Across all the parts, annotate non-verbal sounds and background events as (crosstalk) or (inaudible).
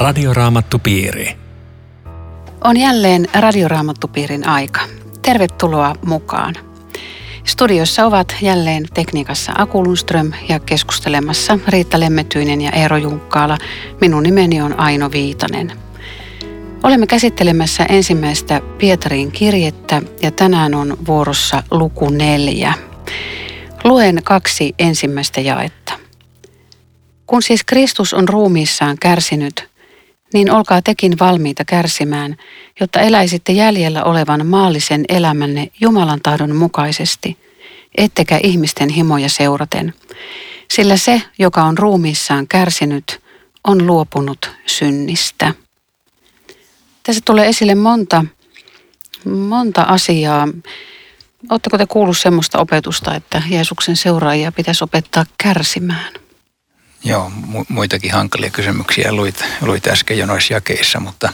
Radioraamattupiiri. On jälleen Radioraamattupiirin aika. Tervetuloa mukaan. Studiossa ovat jälleen tekniikassa Aku Lundström ja keskustelemassa Riitta Lemmetyinen ja Eero Junkkaala. Minun nimeni on Aino Viitanen. Olemme käsittelemässä ensimmäistä Pietarin kirjettä ja tänään on vuorossa luku neljä. Luen kaksi ensimmäistä jaetta. Kun siis Kristus on ruumiissaan kärsinyt, niin olkaa tekin valmiita kärsimään, jotta eläisitte jäljellä olevan maallisen elämänne Jumalan tahdon mukaisesti, ettekä ihmisten himoja seuraten. Sillä se, joka on ruumiissaan kärsinyt, on luopunut synnistä. Tässä tulee esille monta, monta asiaa. Oletteko te kuullut semmoista opetusta, että Jeesuksen seuraajia pitäisi opettaa kärsimään? Joo, mu- muitakin hankalia kysymyksiä luit, luit äsken jo noissa jakeissa, mutta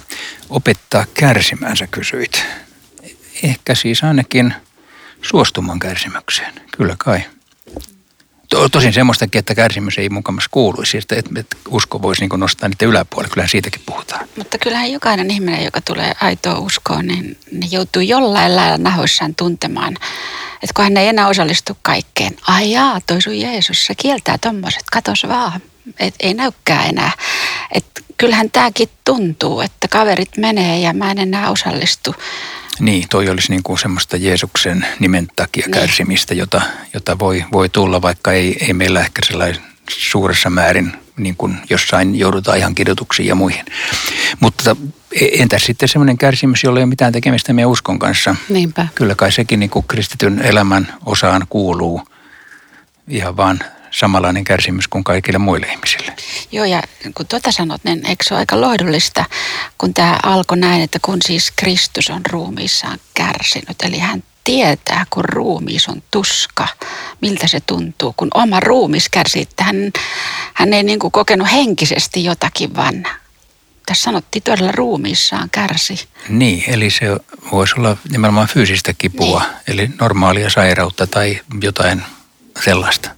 opettaa kärsimään sä kysyit. Ehkä siis ainakin suostumaan kärsimykseen, kyllä kai. To, tosin semmoistakin, että kärsimys ei mukamassa kuuluisi, että, että usko voisi niin nostaa niitä yläpuolelle, kyllähän siitäkin puhutaan. Mutta kyllähän jokainen ihminen, joka tulee aitoa uskoon, niin, niin joutuu jollain lailla nahoissaan tuntemaan, että kun hän ei enää osallistu kaikkeen. Ai jaa, toi sun Jeesus, se kieltää tommoset, katos vaan. Et ei näykään enää. Et kyllähän tämäkin tuntuu, että kaverit menee ja mä en enää osallistu. Niin, toi olisi niin kuin semmoista Jeesuksen nimen takia niin. kärsimistä, jota, jota voi, voi tulla, vaikka ei, ei meillä ehkä sellainen suuressa määrin, niin kuin jossain joudutaan ihan kidutuksiin ja muihin. Mutta entäs sitten semmoinen kärsimys, jolla ei ole mitään tekemistä meidän uskon kanssa? Niinpä. Kyllä kai sekin niin kuin kristityn elämän osaan kuuluu ihan vaan samanlainen kärsimys kuin kaikille muille ihmisille. Joo, ja kun tuota sanot, niin eikö se ole aika lohdullista, kun tämä alkoi näin, että kun siis Kristus on ruumiissaan kärsinyt, eli hän tietää, kun ruumiis on tuska, miltä se tuntuu, kun oma ruumis kärsii, että hän, hän ei niin kuin kokenut henkisesti jotakin, vaan tässä sanottiin todella ruumiissaan kärsi. Niin, eli se voisi olla nimenomaan fyysistä kipua, niin. eli normaalia sairautta tai jotain sellaista.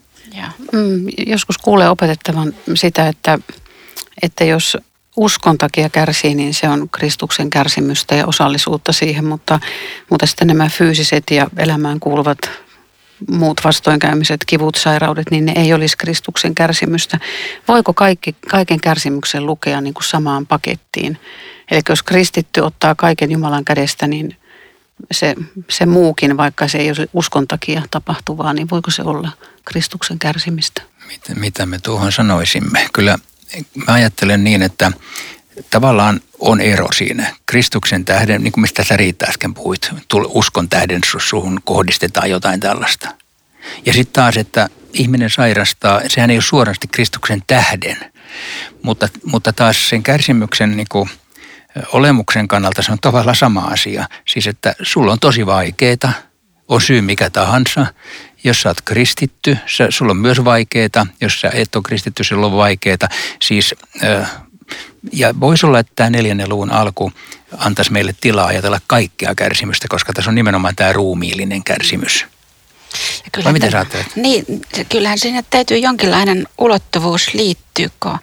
Mm, joskus kuulee opetettavan sitä, että, että jos uskon takia kärsii, niin se on Kristuksen kärsimystä ja osallisuutta siihen, mutta, mutta sitten nämä fyysiset ja elämään kuuluvat muut vastoinkäymiset, kivut, sairaudet, niin ne ei olisi Kristuksen kärsimystä. Voiko kaikki, kaiken kärsimyksen lukea niin kuin samaan pakettiin? Eli jos kristitty ottaa kaiken Jumalan kädestä, niin se, se muukin, vaikka se ei ole uskon takia tapahtuvaa, niin voiko se olla Kristuksen kärsimistä? Mitä, mitä me tuohon sanoisimme? Kyllä mä ajattelen niin, että tavallaan on ero siinä. Kristuksen tähden, niin kuin mistä sä Riitta äsken puhuit, uskon tähden suhun kohdistetaan jotain tällaista. Ja sitten taas, että ihminen sairastaa, sehän ei ole suorasti Kristuksen tähden, mutta, mutta taas sen kärsimyksen niin kuin, olemuksen kannalta se on tavallaan sama asia. Siis, että sulla on tosi vaikeeta, on syy mikä tahansa. Jos sä oot kristitty, sä, sulla on myös vaikeeta. Jos sä et ole kristitty, sulla on vaikeeta. Siis, ja voisi olla, että tämä neljännen luvun alku antaisi meille tilaa ajatella kaikkea kärsimystä, koska tässä on nimenomaan tämä ruumiillinen kärsimys. Ja Vai miten sä ajattelet? Niin, kyllähän siinä täytyy jonkinlainen ulottuvuus liittyä, kun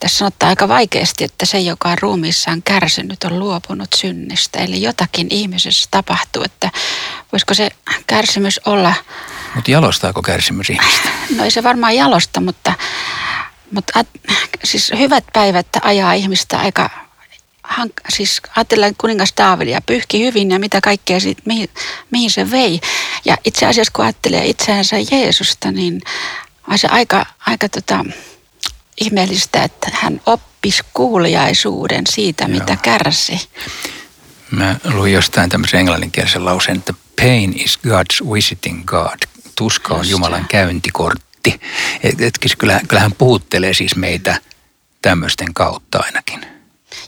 tässä sanotaan aika vaikeasti, että se, joka on ruumiissaan kärsinyt, on luopunut synnistä. Eli jotakin ihmisessä tapahtuu, että voisiko se kärsimys olla... Mutta jalostaako kärsimys ihmistä? No ei se varmaan jalosta, mutta, mutta siis hyvät päivät ajaa ihmistä aika hank, siis ajatellaan kuningas Daavidia pyyhki hyvin ja mitä kaikkea siitä, mihin, mihin se vei. Ja itse asiassa kun ajattelee itseänsä Jeesusta, niin on se aika, aika tota, ihmeellistä, että hän oppisi kuuliaisuuden siitä, Joo. mitä kärsi. Mä luin jostain tämmöisen englanninkielisen lauseen, että pain is God's visiting God. Tuska on Jumalan käyntikortti. Et, et, kyllähän, kyllähän puhuttelee siis meitä tämmöisten kautta ainakin.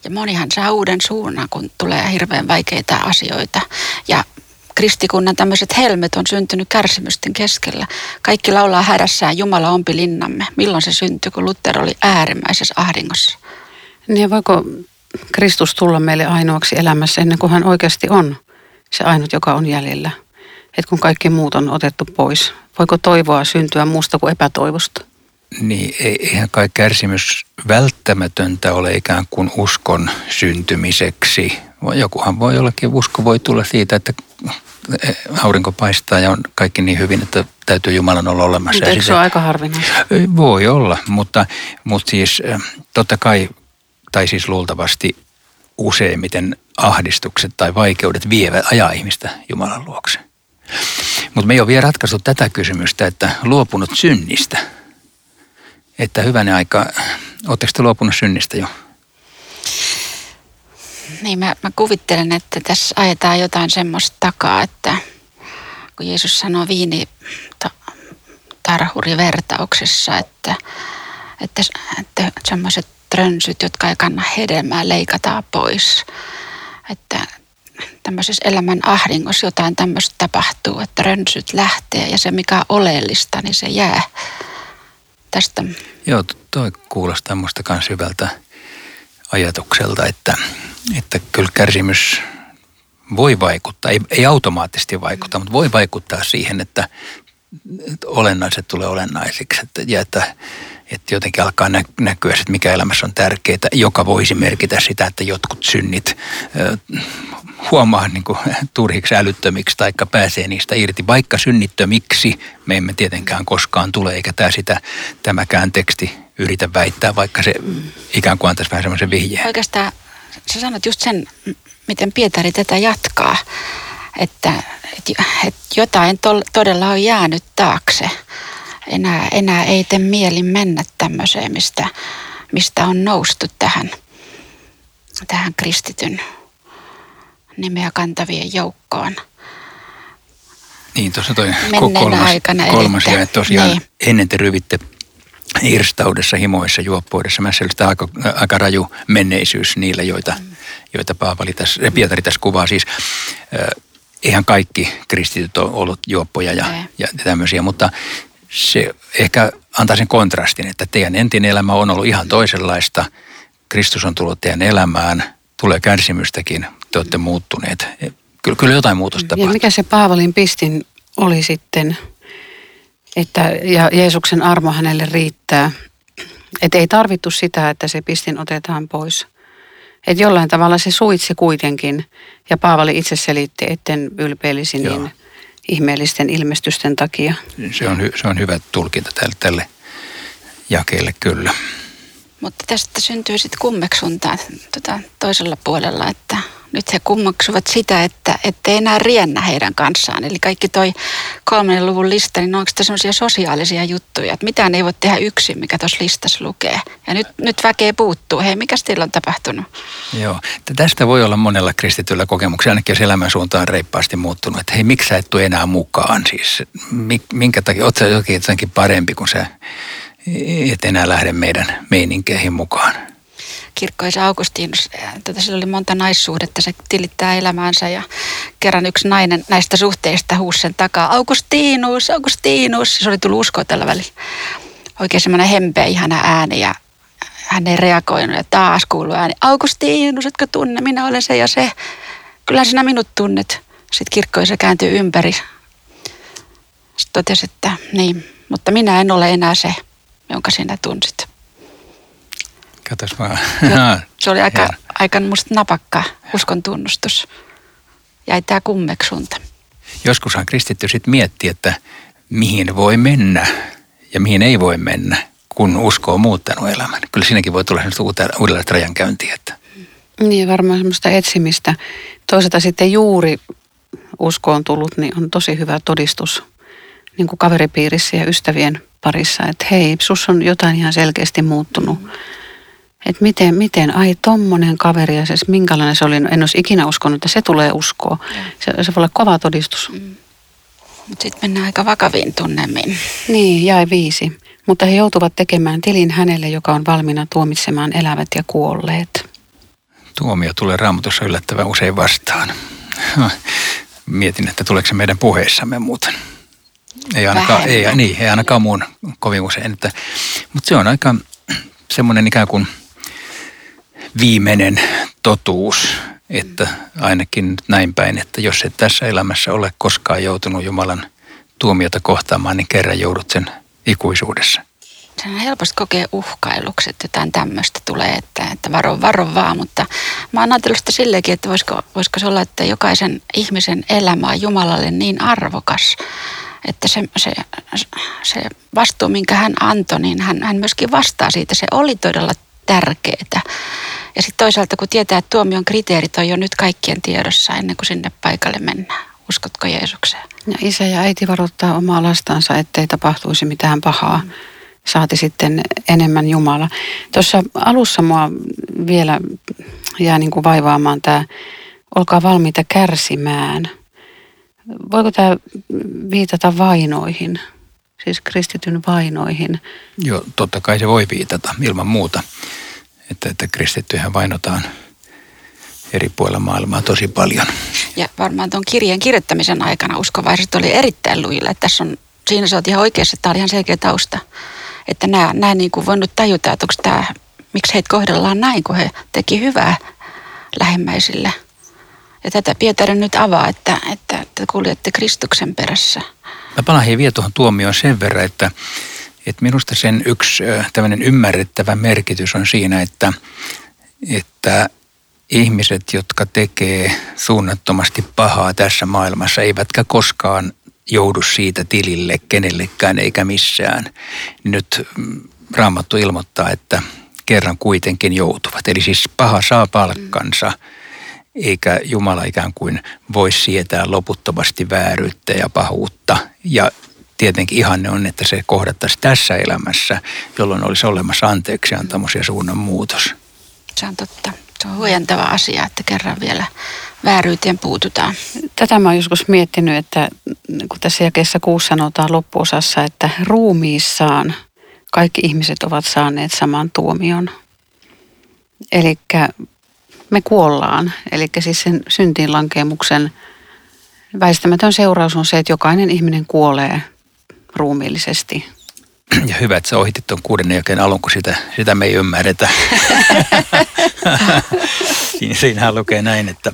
Ja monihan saa uuden suunnan, kun tulee hirveän vaikeita asioita. Ja kristikunnan tämmöiset helmet on syntynyt kärsimysten keskellä. Kaikki laulaa hädässään Jumala ompi linnamme. Milloin se syntyi, kun Luther oli äärimmäisessä ahdingossa? Niin voiko Kristus tulla meille ainoaksi elämässä ennen kuin hän oikeasti on se ainut, joka on jäljellä? Että kun kaikki muut on otettu pois, voiko toivoa syntyä muusta kuin epätoivosta? Niin, eihän kai kärsimys välttämätöntä ole ikään kuin uskon syntymiseksi. Jokuhan voi jollakin, usko voi tulla siitä, että aurinko paistaa ja on kaikki niin hyvin, että täytyy Jumalan olla olemassa. Mutta eikö se ole aika harvinaista? Voi olla, mutta, mutta siis totta kai, tai siis luultavasti useimmiten ahdistukset tai vaikeudet vievät ajaa ihmistä Jumalan luokse. Mutta me ei ole vielä ratkaistu tätä kysymystä, että luopunut synnistä. Että hyvänä aika, oletteko te luopunut synnistä jo? Niin mä, mä kuvittelen, että tässä ajetaan jotain semmoista takaa, että kun Jeesus sanoo viini tarhurivertauksessa, että, että, että semmoiset trönsyt, jotka ei kanna hedelmää, leikataan pois. Että tämmöisessä elämän ahdingossa jotain tämmöistä tapahtuu, että rönsyt lähtee ja se mikä on oleellista, niin se jää tästä. Joo, toi kuulostaa musta myös hyvältä ajatukselta, että, että kyllä kärsimys voi vaikuttaa, ei, ei automaattisesti vaikuta, mutta voi vaikuttaa siihen, että, että olennaiset tulee olennaisiksi että, ja että, että jotenkin alkaa näkyä, että mikä elämässä on tärkeää, joka voisi merkitä sitä, että jotkut synnit huomaa niin kuin, (laughs) turhiksi älyttömiksi tai pääsee niistä irti, vaikka synnittömiksi me emme tietenkään koskaan tule, eikä tämä sitä, tämäkään teksti yritä väittää, vaikka se ikään kuin antaisi vähän semmoisen vihjeen. Oikeastaan sä sanot just sen, miten Pietari tätä jatkaa, että, että, että jotain to, todella on jäänyt taakse. Enää, enää ei tee mieli mennä tämmöiseen, mistä, mistä on noustu tähän, tähän kristityn nimeä kantavien joukkoon. Niin, tuossa toi kolmas, aikana kolmas ja tosiaan niin. ennen te ryvitte irstaudessa, himoissa, juoppoudessa, mässellystä aika, aika raju menneisyys niillä, joita, mm. joita Paavali tässä, Pietari tässä kuvaa. Siis eihän kaikki kristityt ole ollut juoppoja ja, ja tämmöisiä, mutta se ehkä antaa sen kontrastin, että teidän entinen elämä on ollut ihan toisenlaista. Kristus on tullut teidän elämään, tulee kärsimystäkin, te olette muuttuneet. Kyllä, kyllä jotain muutosta tapahtuu. Ja mikä se Paavalin pistin oli sitten, että ja Jeesuksen armo hänelle riittää. Että ei tarvittu sitä, että se pistin otetaan pois. Että jollain tavalla se suitsi kuitenkin. Ja Paavali itse selitti, etten ylpeilisi niin ihmeellisten ilmestysten takia. Se on, se on hyvä tulkinta tälle, tälle jakeelle kyllä. Mutta tästä syntyy sitten kummeksuntaa tuota, toisella puolella, että nyt he kummaksuvat sitä, että ei enää riennä heidän kanssaan. Eli kaikki toi kolmannen luvun lista, niin onko sellaisia sosiaalisia juttuja, että mitään ei voi tehdä yksin, mikä tuossa listassa lukee. Ja nyt, nyt väkeä puuttuu. Hei, mikä teillä on tapahtunut? Joo, tästä voi olla monella kristityllä kokemuksia, ainakin jos elämän suunta on reippaasti muuttunut. Että hei, miksi sä et tule enää mukaan? Siis minkä takia, oot sä jotenkin parempi kuin sä et enää lähde meidän meininkeihin mukaan? Kirkkoisa Augustinus, tota, sillä oli monta naissuhdetta, se tilittää elämäänsä ja kerran yksi nainen näistä suhteista huusi sen takaa, Augustinus, Augustinus, se oli tullut uskoa tällä välillä. Oikein semmoinen hempeä ihana ääni ja hän ei reagoinut ja taas kuului ääni, Augustinus, etkö tunne, minä olen se ja se. Kyllä sinä minut tunnet. Sitten kirkkoisa kääntyi ympäri. Sitten totesi, että niin, mutta minä en ole enää se, jonka sinä tunsit. Katos vaan. (laughs) se oli aika, aika musta napakka uskon tunnustus. Jäi tämä kummeksunta. Joskushan kristitty sitten mietti, että mihin voi mennä ja mihin ei voi mennä, kun usko on muuttanut elämän. Kyllä siinäkin voi tulla sellaista uudenlaista rajankäyntiä. Että. Niin, varmaan semmoista etsimistä. Toisaalta sitten juuri usko on tullut, niin on tosi hyvä todistus niin kuin kaveripiirissä ja ystävien parissa, että hei, sus on jotain ihan selkeästi muuttunut. Mm että miten, miten, ai tommonen kaveri ja siis minkälainen se oli, en olisi ikinä uskonut, että se tulee uskoa. Se, se voi olla kova todistus. Mm. Mutta sitten mennään aika vakaviin tunnemiin. Niin, jäi viisi. Mutta he joutuvat tekemään tilin hänelle, joka on valmiina tuomitsemaan elävät ja kuolleet. Tuomio tulee raamatussa yllättävän usein vastaan. (laughs) Mietin, että tuleeko se meidän puheissamme muuten. Ei ainakaan, ei, niin, ei ainakaan muun kovin usein. Että, mutta se on aika (clears throat) semmoinen ikään kuin – viimeinen totuus, että ainakin näin päin, että jos et tässä elämässä ole koskaan joutunut Jumalan tuomiota kohtaamaan, niin kerran joudut sen ikuisuudessa. sen helposti kokee uhkailukset, jotain tämmöistä tulee, että, että varo, varo vaan, mutta mä oon ajatellut sitä silleenkin, että voisiko, voisiko se olla, että jokaisen ihmisen elämä on Jumalalle niin arvokas, että se, se, se vastuu, minkä hän antoi, niin hän, hän myöskin vastaa siitä. Se oli todella tärkeää. Ja sitten toisaalta, kun tietää, että tuomion kriteerit on jo nyt kaikkien tiedossa ennen kuin sinne paikalle mennään. Uskotko Jeesukseen? Ja isä ja äiti varoittaa omaa lastansa, ettei tapahtuisi mitään pahaa. Mm. Saati sitten enemmän Jumala. Tuossa alussa mua vielä jää niin kuin vaivaamaan tämä, olkaa valmiita kärsimään. Voiko tämä viitata vainoihin? Siis kristityn vainoihin? Joo, totta kai se voi viitata ilman muuta. Että, että kristittyjä vainotaan eri puolilla maailmaa tosi paljon. Ja varmaan tuon kirjeen kirjoittamisen aikana uskovaiset oli erittäin lujilla. Että tässä on, siinä sä oot ihan oikeassa, että tämä oli ihan selkeä tausta. Että nämä, nämä niin kuin voinut tajuta, että onko tämä, miksi heitä kohdellaan näin, kun he teki hyvää lähimmäisille. Ja tätä Pietari nyt avaa, että, että, että kuljette Kristuksen perässä. Mä palaan vielä tuohon tuomioon sen verran, että, että minusta sen yksi tämmöinen ymmärrettävä merkitys on siinä, että, että ihmiset, jotka tekee suunnattomasti pahaa tässä maailmassa, eivätkä koskaan joudu siitä tilille kenellekään eikä missään. Nyt mm, Raamattu ilmoittaa, että kerran kuitenkin joutuvat. Eli siis paha saa palkkansa, eikä Jumala ikään kuin voi sietää loputtomasti vääryyttä ja pahuutta. Ja tietenkin ihanne on, että se kohdattaisiin tässä elämässä, jolloin olisi olemassa anteeksiantamus ja suunnan muutos. Se on totta. Se on huojentava asia, että kerran vielä vääryyteen puututaan. Tätä mä oon joskus miettinyt, että kun tässä jakeessa kuusi sanotaan loppuosassa, että ruumiissaan kaikki ihmiset ovat saaneet saman tuomion. Eli me kuollaan. Eli siis sen syntiinlankemuksen väistämätön seuraus on se, että jokainen ihminen kuolee ruumiillisesti ja hyvä, että sä ohitit tuon kuudennen jälkeen alun, kun sitä, sitä me ei ymmärretä. (laughs) Siinä, siinähän lukee näin, että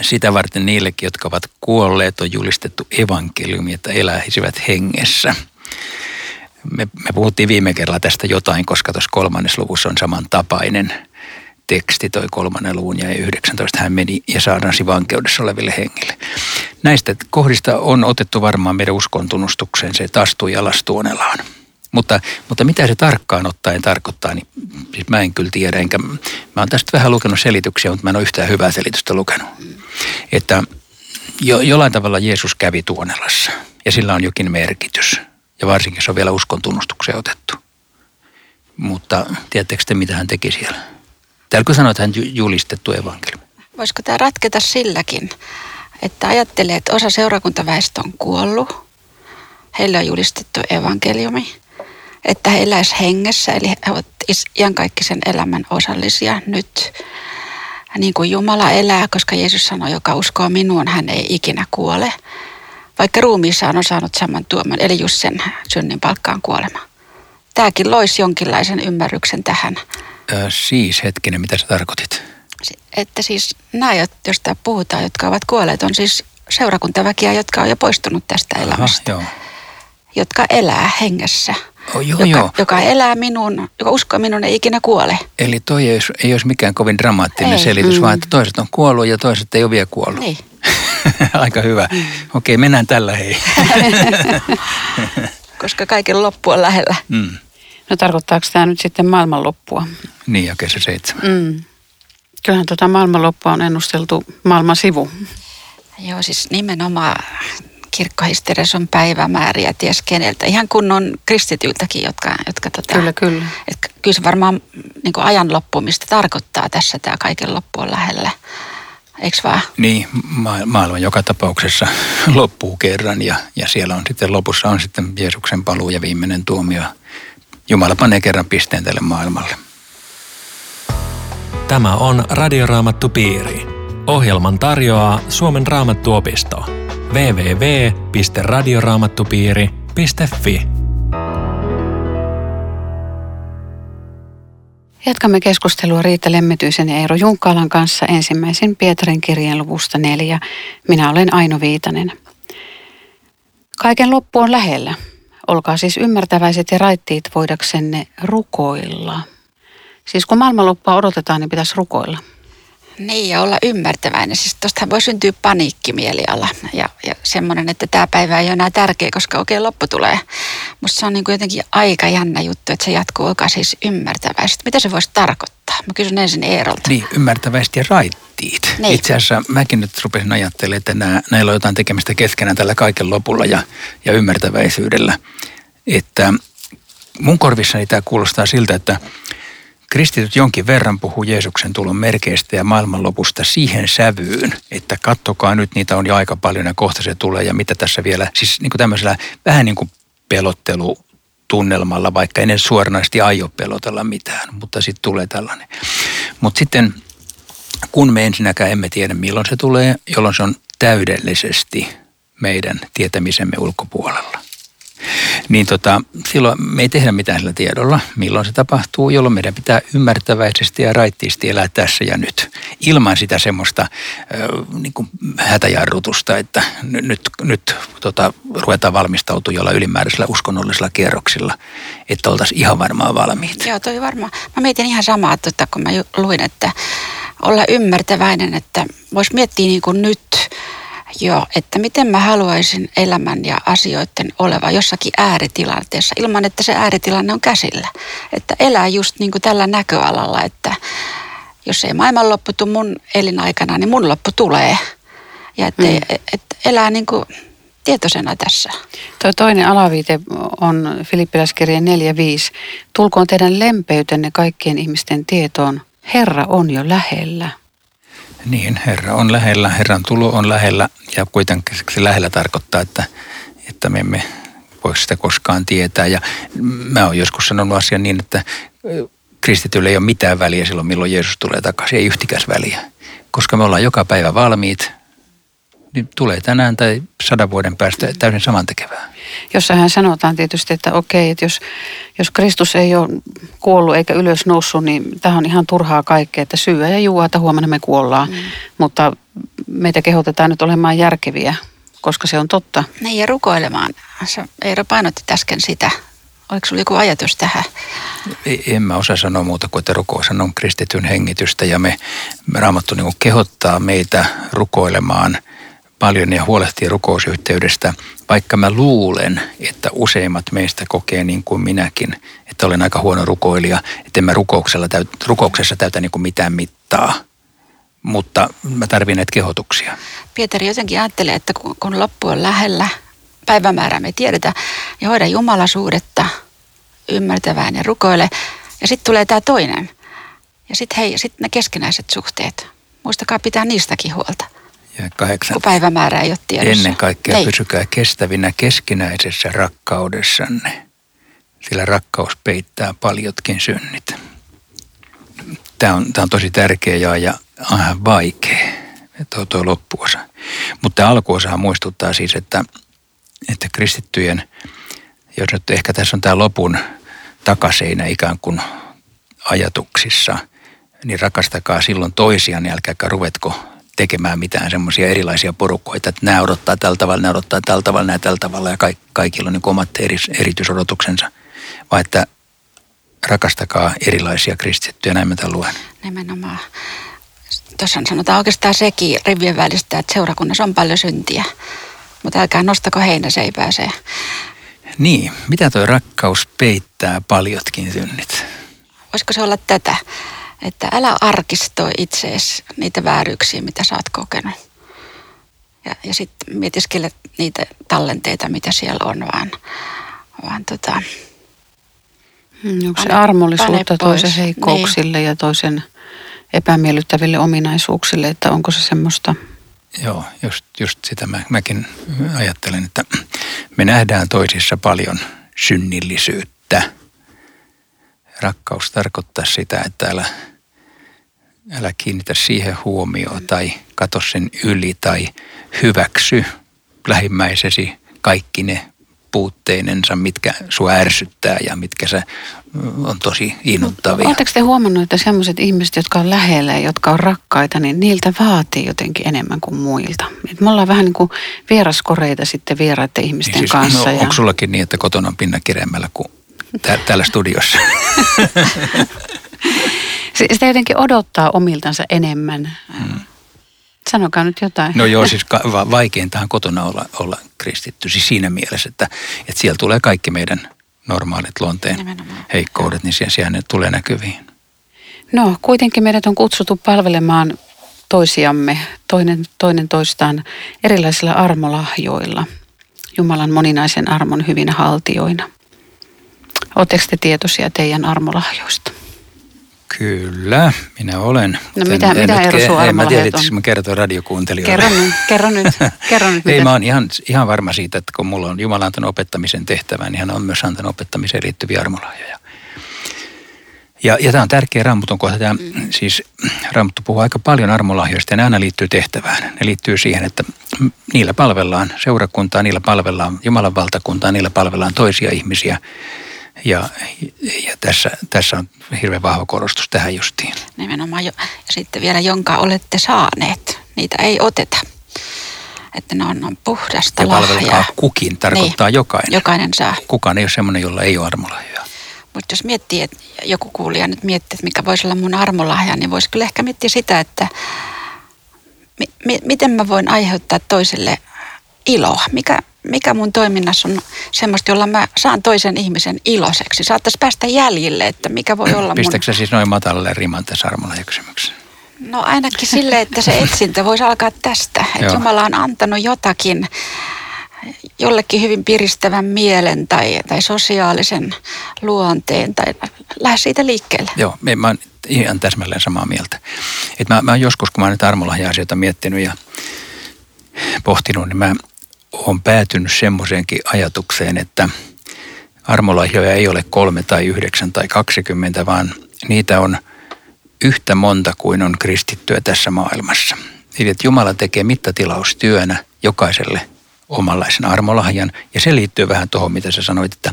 sitä varten niillekin, jotka ovat kuolleet, on julistettu evankeliumi, että eläisivät hengessä. Me, me puhuttiin viime kerralla tästä jotain, koska tuossa kolmannes luvussa on samantapainen teksti, toi kolmannen luvun ja 19 hän meni ja saadaan vankeudessa oleville hengille. Näistä kohdista on otettu varmaan meidän uskon tunnustukseen se, että astuu ja lastuonelaan. Mutta, mutta mitä se tarkkaan ottaen tarkoittaa, niin siis mä en kyllä tiedä. Enkä, mä oon tästä vähän lukenut selityksiä, mutta mä en ole yhtään hyvää selitystä lukenut. Että jo, jollain tavalla Jeesus kävi tuonelassa ja sillä on jokin merkitys. Ja varsinkin se on vielä uskon tunnustukseen otettu. Mutta tiedättekö te, mitä hän teki siellä? Täällä sanoa, että hän julistettu evankeliumi. Voisiko tämä ratketa silläkin, että ajattelee, että osa seurakuntaväestö on kuollut, heille on julistettu evankeliumi, että he eläisivät hengessä, eli he ovat iankaikkisen elämän osallisia nyt, niin kuin Jumala elää, koska Jeesus sanoi, joka uskoo minuun, hän ei ikinä kuole. Vaikka ruumiissaan on saanut saman tuoman, eli just sen synnin palkkaan kuolema. Tämäkin loisi jonkinlaisen ymmärryksen tähän Äh, siis hetkinen, mitä sä tarkoitit? Että siis nämä, joista puhutaan, jotka ovat kuolleet, on siis seurakuntaväkiä, jotka on jo poistunut tästä Aha, elämästä. Joo. Jotka elää hengessä. Oh, joo, joka, joo. joka elää minun, joka uskoo minun ei ikinä kuole. Eli toi ei, ei olisi mikään kovin dramaattinen ei. selitys, mm. vaan että toiset on kuollut ja toiset ei ole vielä kuollut. Niin. (laughs) Aika hyvä. Mm. Okei, mennään tällä hei. (laughs) (laughs) Koska kaiken loppu on lähellä. Mm. No tarkoittaako tämä nyt sitten maailmanloppua? Niin, ja kesä seitsemän. Mm. Kyllähän tuota maailmanloppua on ennusteltu maailman sivu. Joo, siis nimenomaan kirkkohistoriassa on päivämääriä ties keneltä. Ihan kunnon kristityltäkin, jotka... jotka tota, kyllä, kyllä. Et kyllä se varmaan niin ajan loppumista tarkoittaa tässä tämä kaiken loppu on lähellä. Eikö vaan? Niin, ma- maailma joka tapauksessa loppuu kerran ja, ja siellä on sitten lopussa on sitten Jeesuksen paluu ja viimeinen tuomio Jumala panee kerran pisteen tälle maailmalle. Tämä on Radioraamattu Piiri. Ohjelman tarjoaa Suomen raamattuopisto. www.radioraamattupiiri.fi Jatkamme keskustelua Riitta Lemmetyisen ja Eero Junkkalan kanssa ensimmäisen Pietarin kirjeen luvusta neljä. Minä olen Aino Viitanen. Kaiken loppu on lähellä. Olkaa siis ymmärtäväiset ja raittiit voidaksenne rukoilla. Siis kun maailmanloppua odotetaan, niin pitäisi rukoilla. Niin, ja olla ymmärtäväinen. Siis tuostahan voi syntyä paniikkimieliala ja, ja semmoinen, että tämä päivä ei ole enää tärkeä, koska oikein loppu tulee. Musta se on niin kuin jotenkin aika jännä juttu, että se jatkuu. Olkaa siis ymmärtäväisesti. Mitä se voisi tarkoittaa? Mä kysyn ensin Eerolta. Niin, ymmärtäväisesti ja raittiit. Niin. Itse asiassa mäkin nyt rupesin ajattelemaan, että nämä, näillä on jotain tekemistä keskenään tällä kaiken lopulla ja, ja ymmärtäväisyydellä. Että mun korvissani tämä kuulostaa siltä, että Kristityt jonkin verran puhuu Jeesuksen tulon merkeistä ja maailmanlopusta siihen sävyyn, että kattokaa nyt, niitä on jo aika paljon ja kohta se tulee ja mitä tässä vielä, siis niin kuin tämmöisellä vähän niin kuin pelottelutunnelmalla, vaikka ennen suoranaisesti aio pelotella mitään, mutta sitten tulee tällainen. Mutta sitten kun me ensinnäkään emme tiedä milloin se tulee, jolloin se on täydellisesti meidän tietämisemme ulkopuolella niin tota, silloin me ei tehdä mitään sillä tiedolla, milloin se tapahtuu, jolloin meidän pitää ymmärtäväisesti ja raittiisti elää tässä ja nyt. Ilman sitä semmoista äh, niin kuin hätäjarrutusta, että nyt, nyt tota, ruvetaan valmistautua jolla ylimääräisellä uskonnollisilla kierroksilla, että oltaisiin ihan varmaan valmiit. Joo, toi varmaan. Mä mietin ihan samaa, että kun mä luin, että olla ymmärtäväinen, että voisi miettiä niin kuin nyt – Joo, että miten mä haluaisin elämän ja asioiden oleva jossakin ääritilanteessa ilman, että se ääritilanne on käsillä. Että elää just niin kuin tällä näköalalla, että jos ei maailman loppu tule mun elinaikana, niin mun loppu tulee. Ja että mm. et elää niin kuin tietoisena tässä. Tuo toinen alaviite on Filippiläskirjeen 4.5. Tulkoon teidän lempeytenne kaikkien ihmisten tietoon. Herra on jo lähellä. Niin, Herra on lähellä, Herran tulo on lähellä ja kuitenkin se lähellä tarkoittaa, että, että me emme voi sitä koskaan tietää. Ja mä oon joskus sanonut asian niin, että kristitylle ei ole mitään väliä silloin, milloin Jeesus tulee takaisin, ei yhtikäs väliä. Koska me ollaan joka päivä valmiit, niin tulee tänään tai sadan vuoden päästä täysin samantekevää. Jossain sanotaan tietysti, että okei, että jos, jos Kristus ei ole kuollut eikä ylös noussut, niin tämä on ihan turhaa kaikkea, että syyä ja juua, että huomenna me kuollaan. Mm. Mutta meitä kehotetaan nyt olemaan järkeviä, koska se on totta. Niin ja rukoilemaan. Eero painotti äsken sitä. Oliko sinulla joku ajatus tähän? En mä osaa sanoa muuta kuin, että rukous on kristityn hengitystä ja me, me Raamattu niin kehottaa meitä rukoilemaan – paljon ja huolehtii rukousyhteydestä, vaikka mä luulen, että useimmat meistä kokee niin kuin minäkin, että olen aika huono rukoilija, että en mä rukouksella täyt, rukouksessa täytä niin kuin mitään mittaa. Mutta mä tarvin näitä kehotuksia. Pietari jotenkin ajattelee, että kun loppu on lähellä, päivämäärää me tiedetään, ja hoida Jumalaisuudetta, ymmärtävään ja rukoile. Ja sitten tulee tämä toinen. Ja sitten hei, sitten ne keskenäiset suhteet. Muistakaa pitää niistäkin huolta. Ja kahdeksan. Kun päivämäärä ei ole tiedossa. Ennen kaikkea ei. pysykää kestävinä keskinäisessä rakkaudessanne, sillä rakkaus peittää paljotkin synnit. Tämä on, tämä on tosi tärkeä ja, ja vähän vaikea, tuo, tuo loppuosa. Mutta tämä alkuosahan muistuttaa siis, että, että kristittyjen, jos nyt ehkä tässä on tämä lopun takaseinä ikään kuin ajatuksissa, niin rakastakaa silloin toisiaan, niin älkääkä ruvetko tekemään mitään semmoisia erilaisia porukoita, että nämä odottaa tällä tavalla, nämä odottaa tällä tavalla, nämä tällä tavalla ja kaik, kaikilla on niin omat eri, erityisodotuksensa, vaan että rakastakaa erilaisia kristittyjä, näin mä tämän luen. Nimenomaan. Tuossa sanotaan oikeastaan sekin rivien välistä, että seurakunnassa on paljon syntiä, mutta älkää nostako heinäseipää se. Niin, mitä tuo rakkaus peittää paljotkin synnit? Voisiko se olla tätä? Että älä arkistoi itseesi niitä vääryyksiä, mitä sä oot kokenut. Ja, ja sitten mietiskele niitä tallenteita, mitä siellä on, vaan, vaan tota, hmm, Onko se armollisuutta toisen heikkouksille niin. ja toisen epämiellyttäville ominaisuuksille, että onko se semmoista? Joo, just, just sitä mä, mäkin ajattelen, että me nähdään toisissa paljon synnillisyyttä – rakkaus tarkoittaa sitä, että älä, älä kiinnitä siihen huomioon tai katso sen yli tai hyväksy lähimmäisesi kaikki ne puutteinensa, mitkä sua ärsyttää ja mitkä se on tosi innoittavia. Oletteko te huomannut, että sellaiset ihmiset, jotka on lähellä ja jotka on rakkaita, niin niiltä vaatii jotenkin enemmän kuin muilta? Et me ollaan vähän niin kuin vieraskoreita sitten vieraiden ihmisten niin siis, kanssa. No, ja... Onko sullakin niin, että kotona on pinna kireemmällä kuin tää, täällä studiossa? (laughs) Sitä jotenkin odottaa omiltansa enemmän. Hmm. Sanokaa nyt jotain. No joo, siis va- vaikeintahan kotona olla, olla kristitty. Siis siinä mielessä, että, että siellä tulee kaikki meidän normaalit luonteen Nimenomaan. heikkoudet, niin siellä, siellä ne tulee näkyviin. No, kuitenkin meidät on kutsuttu palvelemaan toisiamme, toinen, toinen toistaan erilaisilla armolahjoilla, Jumalan moninaisen armon hyvin haltioina. Oletteko te tietoisia teidän armolahjoista? Kyllä, minä olen. No mitä, en, mitä Eero sun En mä tiedä, että mä radiokuuntelijoille. Kerro nyt, kerro nyt. (laughs) Kerro nyt Ei, mä oon ihan, ihan varma siitä, että kun mulla on Jumala antanut opettamisen tehtävän, niin hän on myös antanut opettamiseen liittyviä armolahjoja. Ja, ja tämä on tärkeä Raamatun kohta. Tämä, mm. Siis Raamattu puhuu aika paljon armolahjoista ja ne aina liittyy tehtävään. Ne liittyy siihen, että niillä palvellaan seurakuntaa, niillä palvellaan Jumalan valtakuntaa, niillä palvellaan toisia ihmisiä – ja, ja tässä, tässä on hirveän vahva korostus tähän justiin. Nimenomaan. Jo. Ja sitten vielä, jonka olette saaneet, niitä ei oteta. Että ne on, on puhdasta ja palvelkaa kukin, tarkoittaa niin, jokainen. Jokainen saa. Kukaan ei ole semmoinen, jolla ei ole armolahjoja. Mutta jos miettii, että joku kuulija nyt miettii, että mikä voisi olla mun armolahja, niin voisi kyllä ehkä miettiä sitä, että mi- mi- miten mä voin aiheuttaa toiselle iloa. Mikä, mikä mun toiminnassa on semmoista, jolla mä saan toisen ihmisen iloiseksi. Saattaisi päästä jäljille, että mikä voi olla Pistätkö mun... siis noin matalalle riman tässä kysymyksessä? No ainakin sille, että se etsintä voisi alkaa tästä. Että Jumala on antanut jotakin jollekin hyvin piristävän mielen tai, tai sosiaalisen luonteen tai lähde siitä liikkeelle. Joo, mä oon ihan täsmälleen samaa mieltä. Et mä, mä joskus, kun mä oon nyt armolahja-asioita miettinyt ja pohtinut, niin mä olen päätynyt semmoiseenkin ajatukseen, että armolahjoja ei ole kolme tai yhdeksän tai kaksikymmentä, vaan niitä on yhtä monta kuin on kristittyä tässä maailmassa. Eli että Jumala tekee mittatilaustyönä jokaiselle omanlaisen armolahjan. Ja se liittyy vähän tuohon, mitä sä sanoit, että,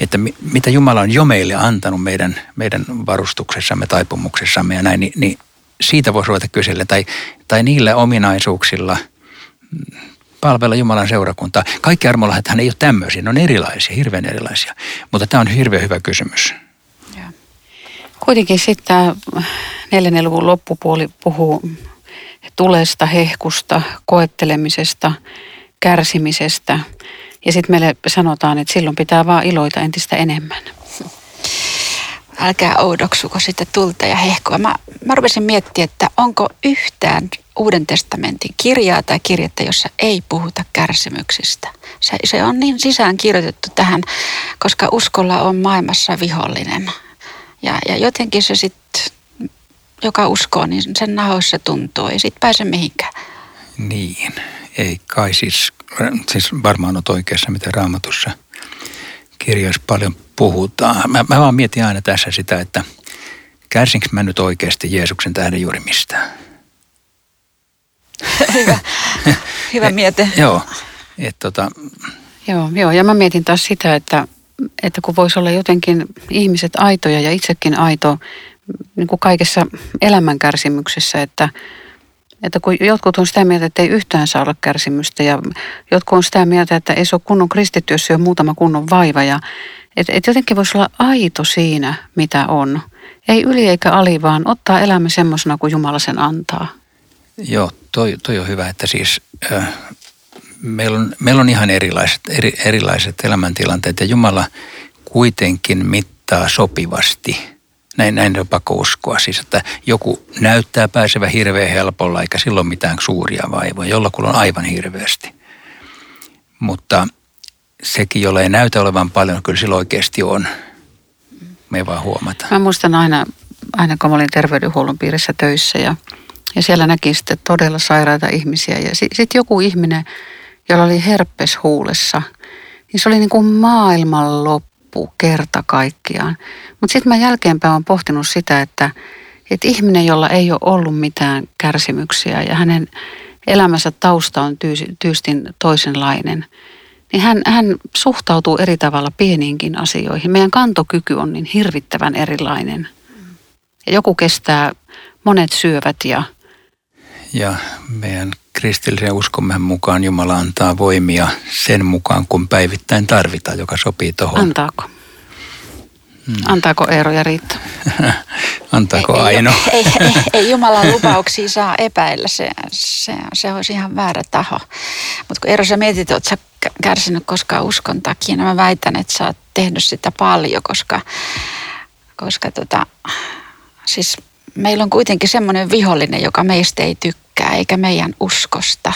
että mitä Jumala on jo meille antanut meidän, meidän varustuksessamme, taipumuksessamme ja näin, niin, niin siitä voisi ruveta kysellä. Tai, tai niillä ominaisuuksilla palvella Jumalan seurakuntaa. Kaikki armolahjathan ei ole tämmöisiä, ne on erilaisia, hirveän erilaisia. Mutta tämä on hirveän hyvä kysymys. Ja. Kuitenkin sitten tämä neljännen luvun loppupuoli puhuu tulesta, hehkusta, koettelemisesta, kärsimisestä. Ja sitten meille sanotaan, että silloin pitää vaan iloita entistä enemmän. Älkää oudoksuko sitten tulta ja hehkua. Mä, mä rupesin miettimään, että onko yhtään Uuden testamentin kirjaa tai kirjettä, jossa ei puhuta kärsimyksistä. Se, se on niin sisään kirjoitettu tähän, koska uskolla on maailmassa vihollinen. Ja, ja jotenkin se sitten, joka uskoo, niin sen nahoissa tuntuu. Ei sitten pääse mihinkään. Niin, ei kai siis, siis varmaan on oikeassa, mitä raamatussa kirjoissa paljon puhutaan. Mä, mä vaan mietin aina tässä sitä, että kärsinkö mä nyt oikeasti Jeesuksen tähden juuri mistään? (laughs) hyvä, hyvä (laughs) miete. joo, et tota... joo, joo, ja mä mietin taas sitä, että, että kun voisi olla jotenkin ihmiset aitoja ja itsekin aito niin kuin kaikessa elämänkärsimyksessä, että, että kun jotkut on sitä mieltä, että ei yhtään saa olla kärsimystä ja jotkut on sitä mieltä, että ei se ole kunnon kristityössä jo muutama kunnon vaiva ja että et jotenkin voisi olla aito siinä, mitä on. Ei yli eikä ali, vaan ottaa elämä semmoisena kuin Jumala sen antaa. Joo, toi, toi on hyvä, että siis äh, meillä, on, meillä on ihan erilaiset, eri, erilaiset elämäntilanteet ja Jumala kuitenkin mittaa sopivasti. Näin, näin on pakko uskoa siis, että joku näyttää pääsevä hirveän helpolla eikä silloin mitään suuria vaivoja. Jollakulla on aivan hirveästi. Mutta sekin, jolla ei näytä olevan paljon, kyllä sillä oikeasti on. Me ei vaan huomata. Mä muistan aina, aina kun mä olin terveydenhuollon piirissä töissä ja ja siellä näki sitten todella sairaita ihmisiä. Ja sitten sit joku ihminen, jolla oli herpes huulessa, niin se oli niin kuin maailman loppu kerta kaikkiaan. Mutta sitten mä jälkeenpäin olen pohtinut sitä, että, että ihminen, jolla ei ole ollut mitään kärsimyksiä ja hänen elämänsä tausta on tyystin toisenlainen, niin hän, hän suhtautuu eri tavalla pieniinkin asioihin. Meidän kantokyky on niin hirvittävän erilainen. Ja joku kestää, monet syövät ja... Ja meidän kristillisen uskomme mukaan Jumala antaa voimia sen mukaan, kun päivittäin tarvitaan, joka sopii tuohon. Antaako? Hmm. Antaako Eero ja Riitta? (laughs) Antaako ei, Aino? Ei, (laughs) ei, ei, ei Jumalan (laughs) lupauksia saa epäillä, se, se, se olisi ihan väärä taho. Mutta kun Eero sä mietit, että sä kärsinyt koskaan uskon takia, niin mä väitän, että sä oot tehnyt sitä paljon, koska, koska tota, siis meillä on kuitenkin semmoinen vihollinen, joka meistä ei tykkää, eikä meidän uskosta.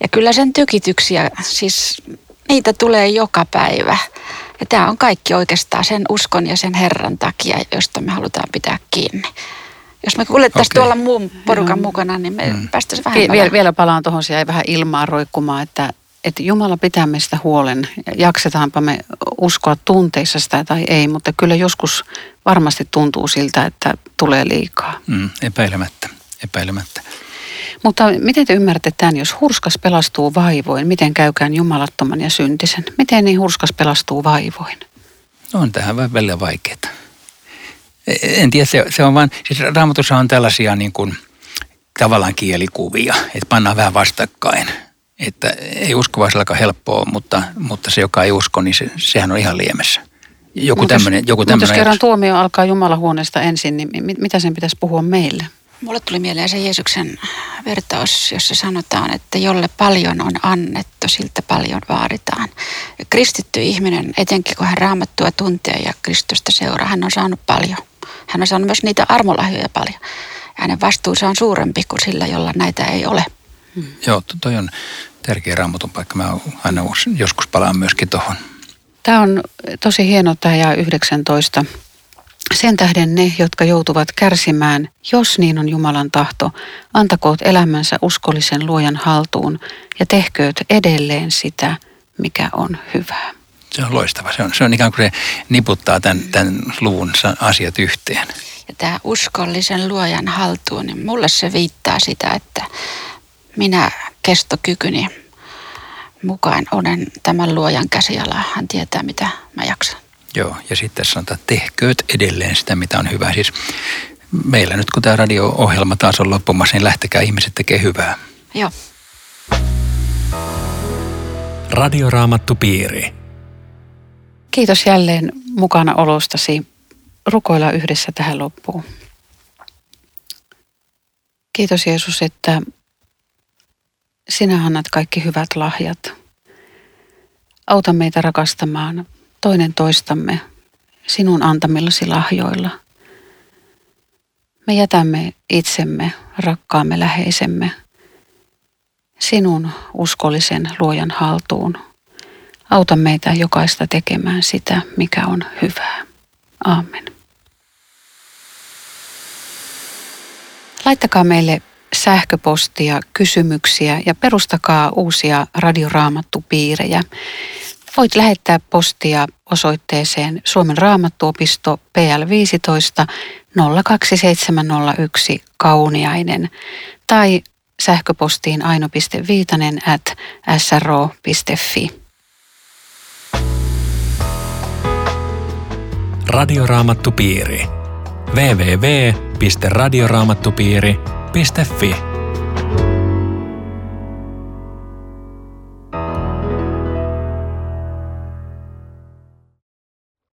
Ja kyllä sen tykityksiä, siis niitä tulee joka päivä. Ja tämä on kaikki oikeastaan sen uskon ja sen Herran takia, josta me halutaan pitää kiinni. Jos me kuljettaisiin okay. tuolla muun porukan Joo. mukana, niin me mm. päästäisiin vähän... Vielä, vielä palaan tuohon, siellä vähän ilmaa roikkumaan, että, että Jumala pitää meistä huolen. Jaksetaanpa me uskoa tunteissa sitä tai ei, mutta kyllä joskus varmasti tuntuu siltä, että tulee liikaa. Mm, epäilemättä, epäilemättä. Mutta miten te ymmärrätte tämän, jos hurskas pelastuu vaivoin, miten käykään jumalattoman ja syntisen? Miten niin hurskas pelastuu vaivoin? No on tähän välillä vaikeaa. E, en tiedä, se, se on vaan, siis raamatussa on tällaisia niin kuin, tavallaan kielikuvia, että pannaan vähän vastakkain. Että ei uskovaisellakaan helppoa, mutta, mutta se, joka ei usko, niin se, sehän on ihan liemessä. Joku tämmöinen, joku mutta jos kerran tuomio alkaa Jumalahuoneesta ensin, niin mitä sen pitäisi puhua meille? Mulle tuli mieleen se Jeesuksen vertaus, jossa sanotaan, että jolle paljon on annettu, siltä paljon vaaditaan. Kristitty ihminen, etenkin kun hän raamattua tuntee ja Kristusta seuraa, hän on saanut paljon. Hän on saanut myös niitä armolahjoja paljon. Ja hänen vastuunsa on suurempi kuin sillä, jolla näitä ei ole. Hmm. Joo, toi on tärkeä raamatun paikka. Mä aina joskus palaan myöskin tuohon. Tämä on tosi hieno tämä ja 19 sen tähden ne, jotka joutuvat kärsimään, jos niin on Jumalan tahto, antakoot elämänsä uskollisen luojan haltuun ja tehkööt edelleen sitä, mikä on hyvää. Se on loistava. Se on, se on ikään kuin se niputtaa tämän, tämän luvun asiat yhteen. Ja tämä uskollisen luojan haltuun, niin mulle se viittaa sitä, että minä kestokykyni mukaan olen tämän luojan käsiala. Hän tietää, mitä mä jaksan. Joo, ja sitten sanotaan, että tehkööt edelleen sitä, mitä on hyvä. Siis meillä nyt, kun tämä radio-ohjelma taas on loppumassa, niin lähtekää ihmiset tekee hyvää. Joo. Radioraamattu piiri. Kiitos jälleen mukana olostasi. Rukoilla yhdessä tähän loppuun. Kiitos Jeesus, että sinä annat kaikki hyvät lahjat. Auta meitä rakastamaan toinen toistamme sinun antamillasi lahjoilla. Me jätämme itsemme, rakkaamme läheisemme, sinun uskollisen luojan haltuun. Auta meitä jokaista tekemään sitä, mikä on hyvää. Aamen. Laittakaa meille sähköpostia, kysymyksiä ja perustakaa uusia radioraamattupiirejä. Voit lähettää postia osoitteeseen Suomen raamattuopisto PL15 02701 Kauniainen tai sähköpostiin aino.viitanen at sro.fi. Radioraamattupiiri. www.radioraamattupiiri.fi fi.